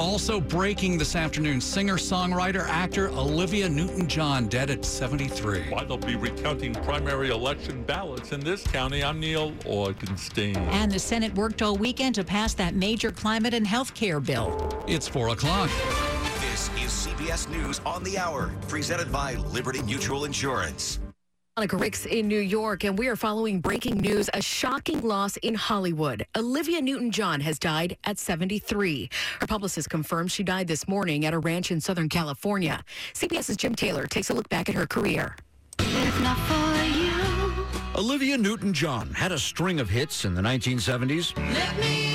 Also breaking this afternoon, singer, songwriter, actor Olivia Newton John, dead at 73. Why they'll be recounting primary election ballots in this county. I'm Neil Augenstein. And the Senate worked all weekend to pass that major climate and health care bill. It's 4 o'clock. This is CBS News on the Hour, presented by Liberty Mutual Insurance. Monica Ricks in New York, and we are following breaking news a shocking loss in Hollywood. Olivia Newton John has died at 73. Her publicist confirms she died this morning at a ranch in Southern California. CBS's Jim Taylor takes a look back at her career. Olivia Newton John had a string of hits in the 1970s.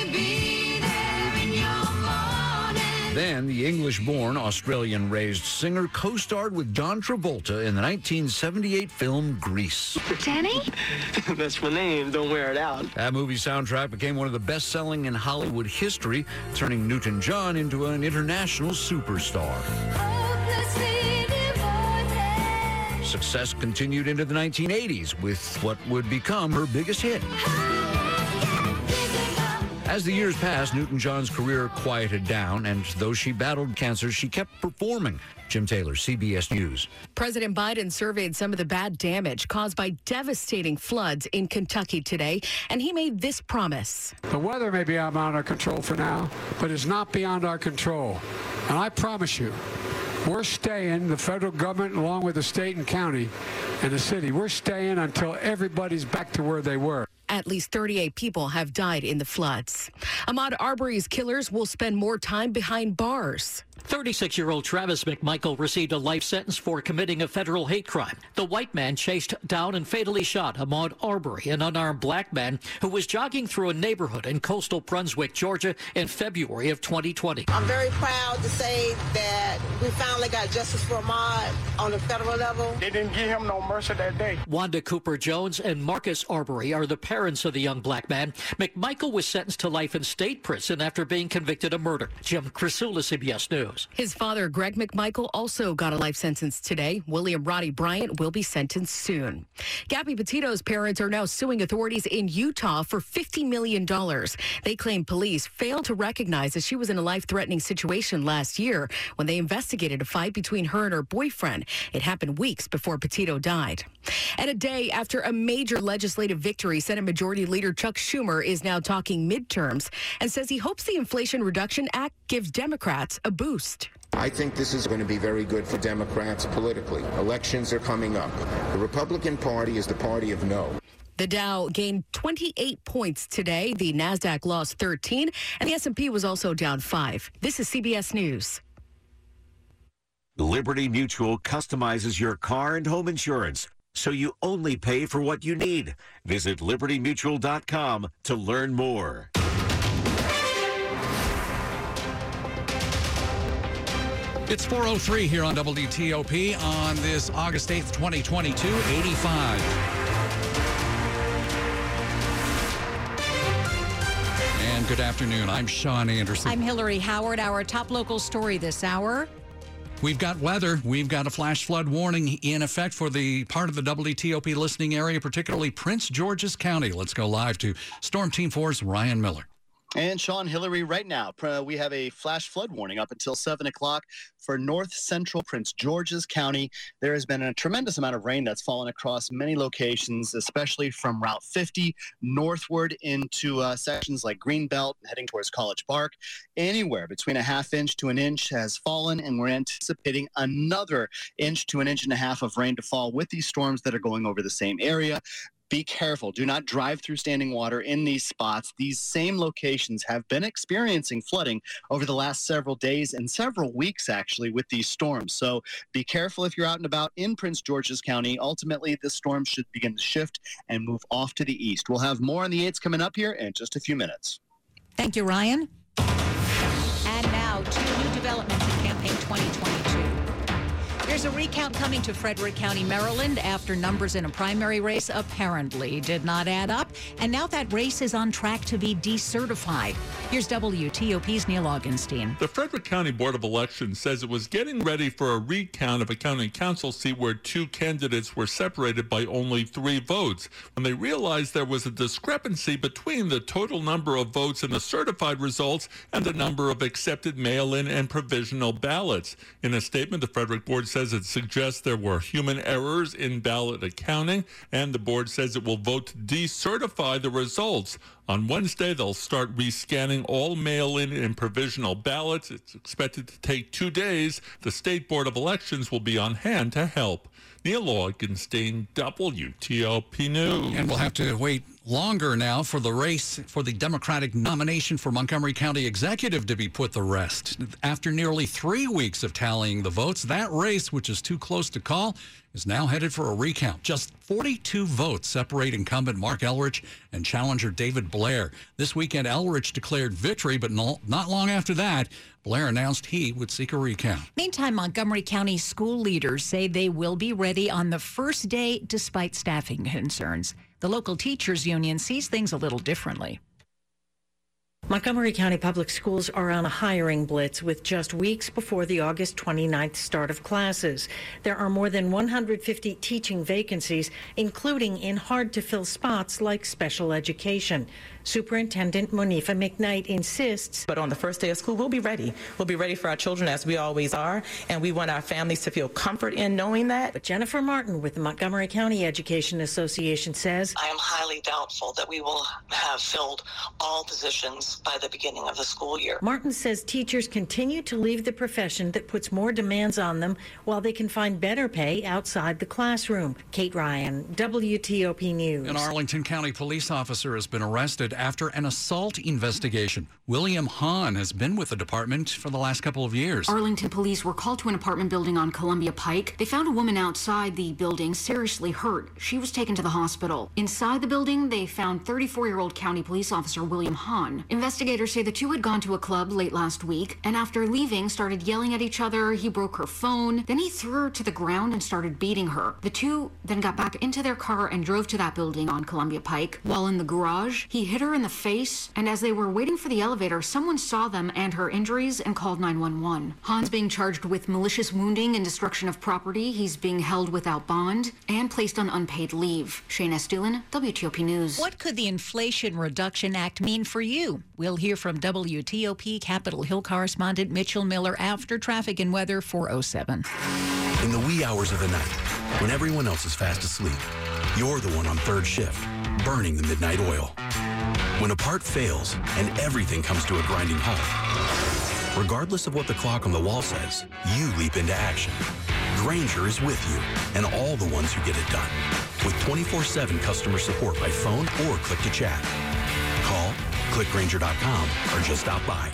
Then the English born, Australian raised singer co starred with John Travolta in the 1978 film Grease. Danny? That's my name. Don't wear it out. That movie soundtrack became one of the best selling in Hollywood history, turning Newton John into an international superstar. Success continued into the 1980s with what would become her biggest hit. As the years passed, Newton John's career quieted down, and though she battled cancer, she kept performing. Jim Taylor, CBS News. President Biden surveyed some of the bad damage caused by devastating floods in Kentucky today, and he made this promise. The weather may be beyond our control for now, but it's not beyond our control. And I promise you, we're staying, the federal government, along with the state and county and the city, we're staying until everybody's back to where they were. At least 38 people have died in the floods. Ahmaud Arbery's killers will spend more time behind bars. 36 year old Travis McMichael received a life sentence for committing a federal hate crime. The white man chased down and fatally shot Ahmaud Arbery, an unarmed black man who was jogging through a neighborhood in coastal Brunswick, Georgia, in February of 2020. I'm very proud to say that we finally got justice for Ahmaud on the federal level. They didn't give him no mercy that day. Wanda Cooper Jones and Marcus Arbery are the parents of the young black man. McMichael was sentenced to life in state prison after being convicted of murder. Jim Krasula, CBS News. His father, Greg McMichael, also got a life sentence today. William Roddy Bryant will be sentenced soon. Gabby Petito's parents are now suing authorities in Utah for $50 million. They claim police failed to recognize that she was in a life threatening situation last year when they investigated a fight between her and her boyfriend. It happened weeks before Petito died. And a day after a major legislative victory, Senate Majority Leader Chuck Schumer is now talking midterms and says he hopes the Inflation Reduction Act gives Democrats a boost. I think this is going to be very good for Democrats politically. Elections are coming up. The Republican Party is the party of no. The Dow gained 28 points today. The Nasdaq lost 13, and the S&P was also down 5. This is CBS News. Liberty Mutual customizes your car and home insurance so you only pay for what you need. Visit libertymutual.com to learn more. It's 403 here on WTOP on this August 8th, 2022, 85. And good afternoon. I'm Sean Anderson. I'm Hillary Howard. Our top local story this hour. We've got weather. We've got a flash flood warning in effect for the part of the WTOP listening area, particularly Prince George's County. Let's go live to Storm Team 4's Ryan Miller. And Sean Hillary, right now, we have a flash flood warning up until 7 o'clock for north central Prince George's County. There has been a tremendous amount of rain that's fallen across many locations, especially from Route 50 northward into uh, sections like Greenbelt, heading towards College Park. Anywhere between a half inch to an inch has fallen, and we're anticipating another inch to an inch and a half of rain to fall with these storms that are going over the same area be careful. Do not drive through standing water in these spots. These same locations have been experiencing flooding over the last several days and several weeks, actually, with these storms. So be careful if you're out and about in Prince George's County. Ultimately, this storm should begin to shift and move off to the east. We'll have more on the 8s coming up here in just a few minutes. Thank you, Ryan. And now, two new developments in Campaign 2022. There's a recount coming to Frederick County, Maryland, after numbers in a primary race apparently did not add up. And now that race is on track to be decertified. Here's WTOP's Neil Augenstein. The Frederick County Board of Elections says it was getting ready for a recount of a county council seat where two candidates were separated by only three votes when they realized there was a discrepancy between the total number of votes in the certified results and the number of accepted mail in and provisional ballots. In a statement, the Frederick Board says it suggests there were human errors in ballot accounting, and the board says it will vote to decertify the results. On Wednesday, they'll start rescanning all mail in and provisional ballots. It's expected to take two days. The State Board of Elections will be on hand to help. Neil Augenstein, WTOP News. And we'll have to wait longer now for the race for the Democratic nomination for Montgomery County Executive to be put to rest. After nearly three weeks of tallying the votes, that race, which is too close to call, is now headed for a recount. Just 42 votes separate incumbent Marc Elrich and challenger David Blair. This weekend, Elrich declared victory, but not long after that, Blair announced he would seek a recount. Meantime, Montgomery County school leaders say they will be ready on the first day despite staffing concerns. The local teachers union sees things a little differently. Montgomery County Public Schools are on a hiring blitz with just weeks before the August 29th start of classes. There are more than 150 teaching vacancies, including in hard to fill spots like special education. Superintendent Monifa McKnight insists. But on the first day of school, we'll be ready. We'll be ready for our children as we always are, and we want our families to feel comfort in knowing that. But Jennifer Martin with the Montgomery County Education Association says I am highly doubtful that we will have filled all positions by the beginning of the school year. Martin says teachers continue to leave the profession that puts more demands on them while they can find better pay outside the classroom. Kate Ryan, WTOP News. An Arlington County police officer has been arrested after an assault investigation. William Hahn has been with the department for the last couple of years. Arlington police were called to an apartment building on Columbia Pike. They found a woman outside the building seriously hurt. She was taken to the hospital. Inside the building, they found 34 year old county police officer William Hahn. Investigators say the two had gone to a club late last week and after leaving started yelling at each other. He broke her phone. Then he threw her to the ground and started beating her. The two then got back into their car and drove to that building on Columbia Pike. While in the garage, he hit her in the face, and as they were waiting for the elevator, someone saw them and her injuries and called 911. Hahn's being charged with malicious wounding and destruction of property. He's being held without bond and placed on unpaid leave. Shayna Estulin, WTOP News. What could the Inflation Reduction Act mean for you? We'll hear from WTOP Capitol Hill correspondent Mitchell Miller after traffic and weather 407. In the wee hours of the night, when everyone else is fast asleep, you're the one on third shift, burning the midnight oil. When a part fails and everything comes to a grinding halt, regardless of what the clock on the wall says, you leap into action. Grainger is with you and all the ones who get it done. With 24-7 customer support by phone or click to chat. Call, clickgrainger.com, or just stop by.